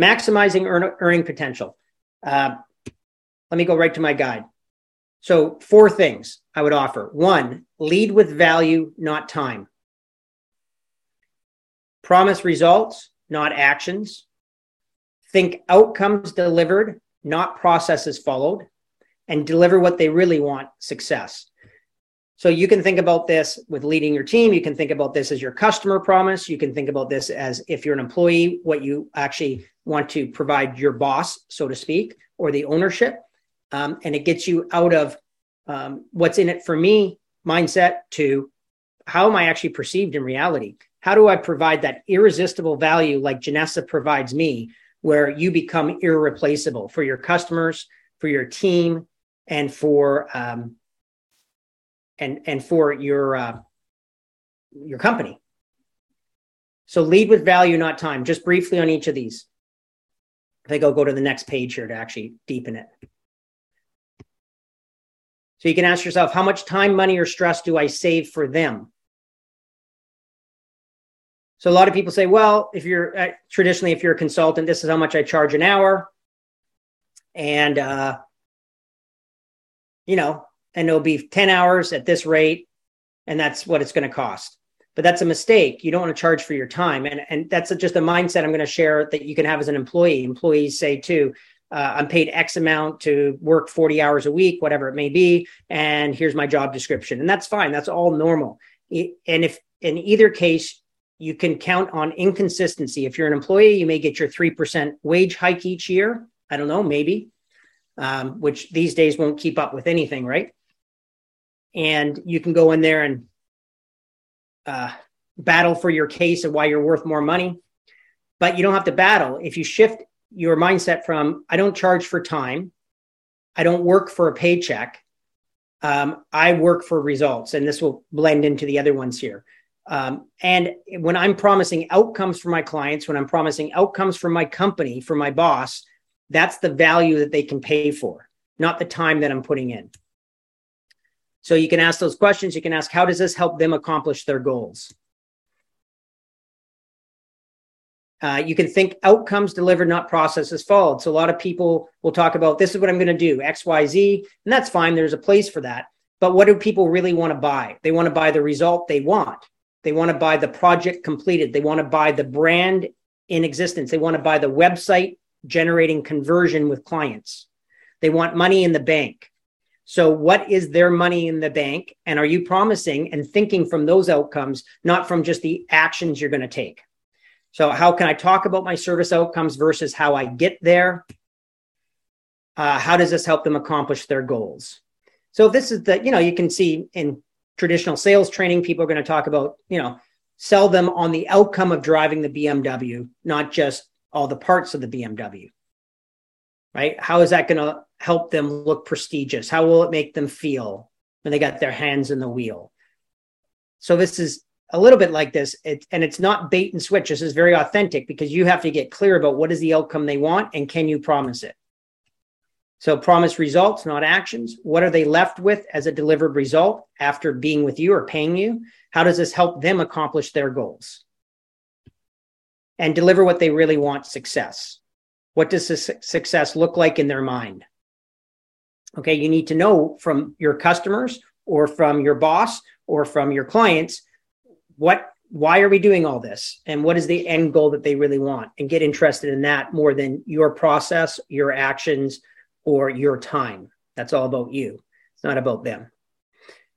Maximizing earn, earning potential. Uh, let me go right to my guide. So, four things I would offer. One, lead with value, not time. Promise results, not actions. Think outcomes delivered, not processes followed. And deliver what they really want success. So you can think about this with leading your team. You can think about this as your customer promise. You can think about this as if you're an employee, what you actually want to provide your boss, so to speak, or the ownership. Um, and it gets you out of um, what's in it for me mindset to how am I actually perceived in reality? How do I provide that irresistible value like Janessa provides me, where you become irreplaceable for your customers, for your team, and for um, and and for your uh, your company. So lead with value, not time. Just briefly on each of these. I think I'll go to the next page here to actually deepen it. So you can ask yourself, how much time, money, or stress do I save for them? So a lot of people say, well, if you're uh, traditionally, if you're a consultant, this is how much I charge an hour. And, uh, you know, and it'll be 10 hours at this rate and that's what it's going to cost but that's a mistake. You don't want to charge for your time. And, and that's just a mindset i'm going to share that you can have as an employee. Employees say too uh, i'm paid x amount to work 40 hours a week whatever it may be and here's my job description. And that's fine. That's all normal. And if in either case you can count on inconsistency. If you're an employee you may get your 3% wage hike each year. I don't know maybe um, which these days won't keep up with anything right? And you can go in there and uh, battle for your case of why you're worth more money. But you don't have to battle. If you shift your mindset from, I don't charge for time, I don't work for a paycheck, um, I work for results. And this will blend into the other ones here. Um, and when I'm promising outcomes for my clients, when I'm promising outcomes for my company, for my boss, that's the value that they can pay for, not the time that I'm putting in. So you can ask those questions. You can ask, how does this help them accomplish their goals? Uh, you can think outcomes delivered, not processes followed. So a lot of people will talk about this is what I'm going to do, X, Y, Z, and that's fine. There's a place for that. But what do people really want to buy? They want to buy the result they want. They want to buy the project completed. They want to buy the brand in existence. They want to buy the website generating conversion with clients. They want money in the bank. So, what is their money in the bank? And are you promising and thinking from those outcomes, not from just the actions you're going to take? So, how can I talk about my service outcomes versus how I get there? Uh, how does this help them accomplish their goals? So, this is the, you know, you can see in traditional sales training, people are going to talk about, you know, sell them on the outcome of driving the BMW, not just all the parts of the BMW right? How is that going to help them look prestigious? How will it make them feel when they got their hands in the wheel? So this is a little bit like this, it, and it's not bait and switch. This is very authentic because you have to get clear about what is the outcome they want and can you promise it. So promise results, not actions. What are they left with as a delivered result after being with you or paying you? How does this help them accomplish their goals? And deliver what they really want success. What does success look like in their mind? Okay, you need to know from your customers or from your boss or from your clients what why are we doing all this and what is the end goal that they really want and get interested in that more than your process, your actions or your time. That's all about you. It's not about them.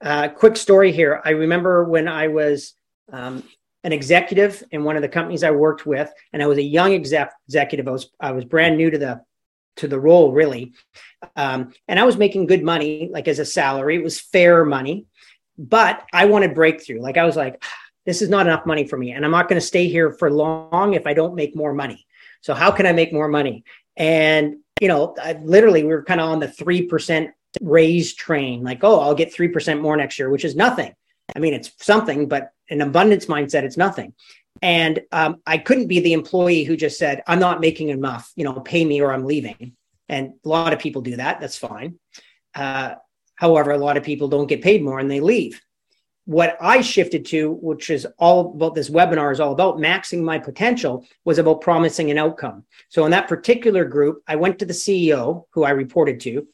Uh, quick story here. I remember when I was um, an executive in one of the companies I worked with, and I was a young exec- executive. I was I was brand new to the to the role really, um, and I was making good money, like as a salary. It was fair money, but I wanted breakthrough. Like I was like, this is not enough money for me, and I'm not going to stay here for long if I don't make more money. So how can I make more money? And you know, I, literally, we were kind of on the three percent raise train. Like, oh, I'll get three percent more next year, which is nothing. I mean, it's something, but an abundance mindset, it's nothing. And um, I couldn't be the employee who just said, I'm not making enough, you know, pay me or I'm leaving. And a lot of people do that. That's fine. Uh, however, a lot of people don't get paid more and they leave. what I shifted to, which is all about this webinar is all about maxing my potential, was about promising an outcome. So in that particular group, I went to the CEO who I reported to,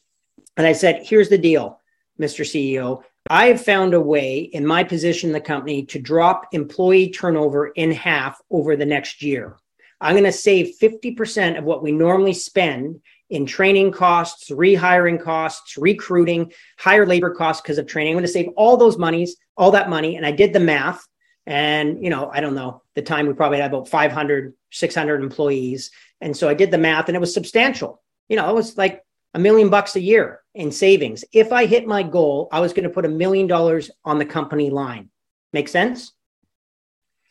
and I said, here's the deal, Mr. CEO. I have found a way in my position in the company to drop employee turnover in half over the next year. I'm going to save 50% of what we normally spend in training costs, rehiring costs, recruiting, higher labor costs because of training. I'm going to save all those monies, all that money. And I did the math. And, you know, I don't know, the time we probably had about 500, 600 employees. And so I did the math and it was substantial. You know, it was like a million bucks a year in savings. If I hit my goal, I was going to put a million dollars on the company line. Make sense?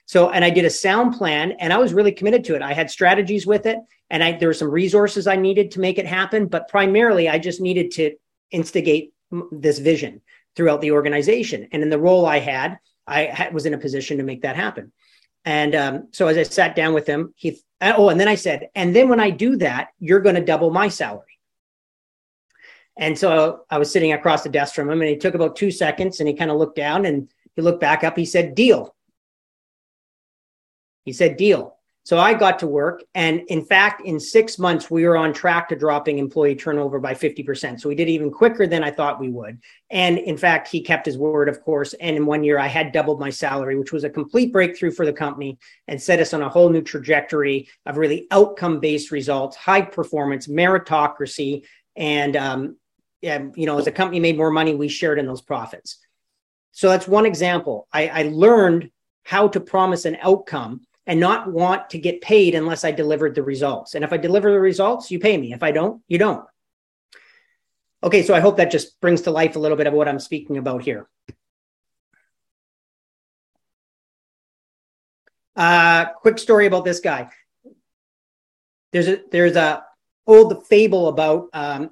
So, and I did a sound plan and I was really committed to it. I had strategies with it and I, there were some resources I needed to make it happen, but primarily I just needed to instigate this vision throughout the organization. And in the role I had, I was in a position to make that happen. And um, so as I sat down with him, he, oh, and then I said, and then when I do that, you're going to double my salary. And so I was sitting across the desk from him and he took about two seconds and he kind of looked down and he looked back up. He said, deal. He said, deal. So I got to work. And in fact, in six months, we were on track to dropping employee turnover by 50%. So we did even quicker than I thought we would. And in fact, he kept his word, of course. And in one year, I had doubled my salary, which was a complete breakthrough for the company and set us on a whole new trajectory of really outcome based results, high performance, meritocracy. And, um, yeah, you know, as a company made more money, we shared in those profits. So that's one example. I, I learned how to promise an outcome and not want to get paid unless I delivered the results. And if I deliver the results, you pay me. If I don't, you don't. Okay, so I hope that just brings to life a little bit of what I'm speaking about here. Uh, quick story about this guy. There's a there's a old fable about um,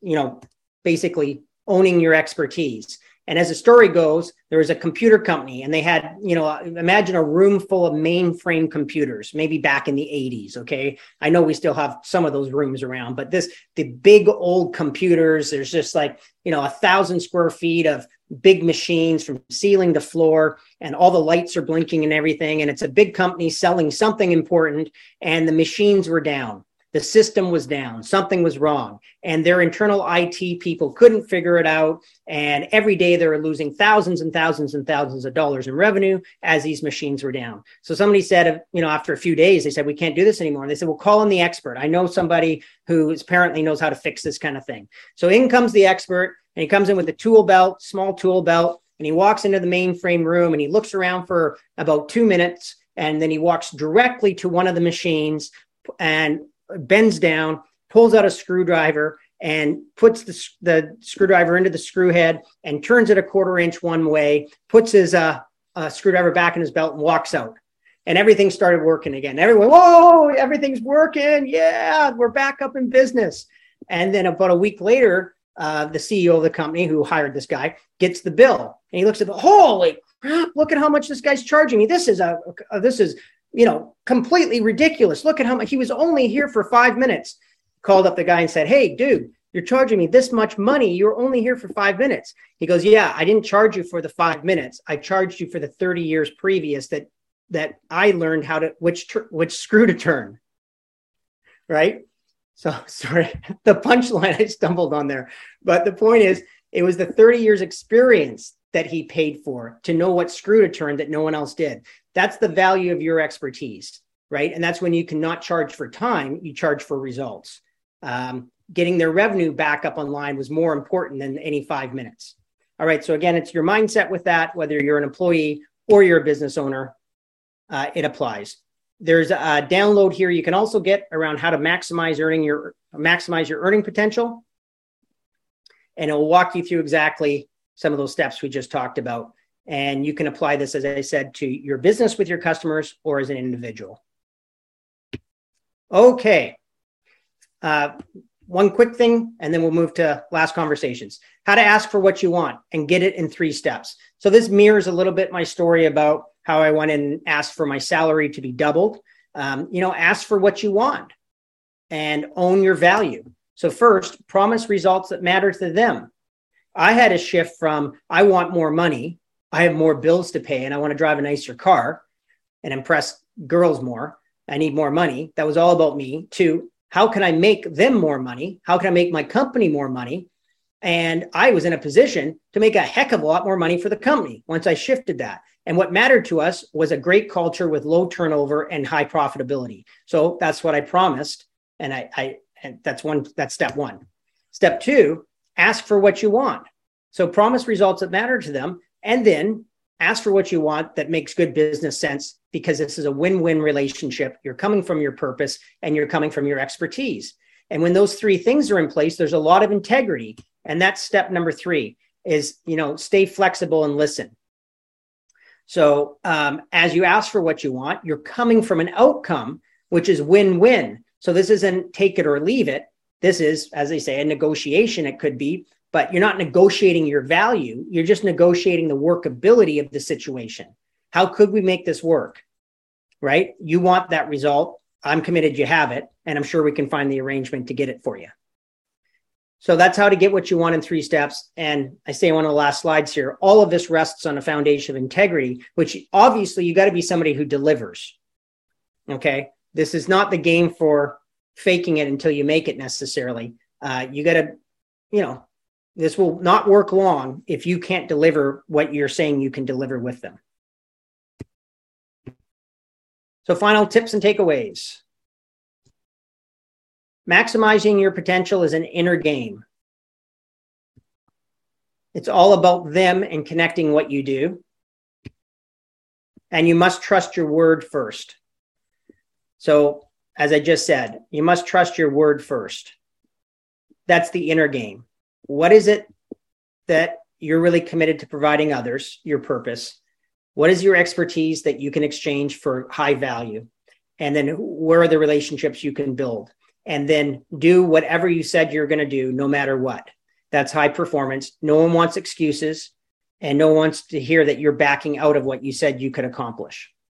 you know basically owning your expertise. And as the story goes, there was a computer company and they had, you know, imagine a room full of mainframe computers, maybe back in the 80s. Okay. I know we still have some of those rooms around, but this, the big old computers, there's just like, you know, a thousand square feet of big machines from ceiling to floor and all the lights are blinking and everything. And it's a big company selling something important and the machines were down the system was down, something was wrong, and their internal IT people couldn't figure it out. And every day they were losing thousands and thousands and thousands of dollars in revenue as these machines were down. So somebody said, you know, after a few days, they said, we can't do this anymore. And they said, well, call in the expert. I know somebody who apparently knows how to fix this kind of thing. So in comes the expert, and he comes in with a tool belt, small tool belt, and he walks into the mainframe room and he looks around for about two minutes and then he walks directly to one of the machines and bends down, pulls out a screwdriver, and puts the, the screwdriver into the screw head and turns it a quarter inch one way, puts his uh, uh, screwdriver back in his belt and walks out. And everything started working again. Everyone, whoa, everything's working. Yeah, we're back up in business. And then about a week later, uh, the CEO of the company who hired this guy gets the bill and he looks at the holy crap, look at how much this guy's charging me. This is a, a this is you know, completely ridiculous. Look at how much he was only here for five minutes. Called up the guy and said, Hey, dude, you're charging me this much money. You're only here for five minutes. He goes, Yeah, I didn't charge you for the five minutes. I charged you for the 30 years previous that that I learned how to which which screw to turn. Right. So sorry, the punchline I stumbled on there. But the point is, it was the 30 years experience that he paid for to know what screw to turn that no one else did. That's the value of your expertise, right? And that's when you cannot charge for time, you charge for results. Um, getting their revenue back up online was more important than any five minutes. All right. So again, it's your mindset with that, whether you're an employee or you're a business owner, uh, it applies. There's a download here you can also get around how to maximize earning your maximize your earning potential, and it will walk you through exactly some of those steps we just talked about. And you can apply this, as I said, to your business with your customers or as an individual. Okay. Uh, one quick thing, and then we'll move to last conversations. How to ask for what you want and get it in three steps. So this mirrors a little bit my story about how I went and asked for my salary to be doubled. Um, you know, ask for what you want and own your value. So first, promise results that matter to them. I had a shift from I want more money I have more bills to pay and I want to drive a nicer car and impress girls more. I need more money. That was all about me. To how can I make them more money? How can I make my company more money? And I was in a position to make a heck of a lot more money for the company once I shifted that. And what mattered to us was a great culture with low turnover and high profitability. So that's what I promised. And I, I and that's one, that's step one. Step two, ask for what you want. So promise results that matter to them. And then ask for what you want that makes good business sense because this is a win-win relationship. You're coming from your purpose and you're coming from your expertise. And when those three things are in place, there's a lot of integrity. And that's step number three is, you know, stay flexible and listen. So um, as you ask for what you want, you're coming from an outcome, which is win-win. So this isn't take it or leave it. This is, as they say, a negotiation. It could be, but you're not negotiating your value. You're just negotiating the workability of the situation. How could we make this work? Right? You want that result. I'm committed you have it. And I'm sure we can find the arrangement to get it for you. So that's how to get what you want in three steps. And I say one of the last slides here, all of this rests on a foundation of integrity, which obviously you got to be somebody who delivers. Okay. This is not the game for faking it until you make it necessarily. Uh, you got to, you know, this will not work long if you can't deliver what you're saying you can deliver with them. So, final tips and takeaways. Maximizing your potential is an inner game. It's all about them and connecting what you do. And you must trust your word first. So, as I just said, you must trust your word first. That's the inner game. What is it that you're really committed to providing others, your purpose? What is your expertise that you can exchange for high value? And then where are the relationships you can build? And then do whatever you said you're going to do, no matter what. That's high performance. No one wants excuses, and no one wants to hear that you're backing out of what you said you could accomplish.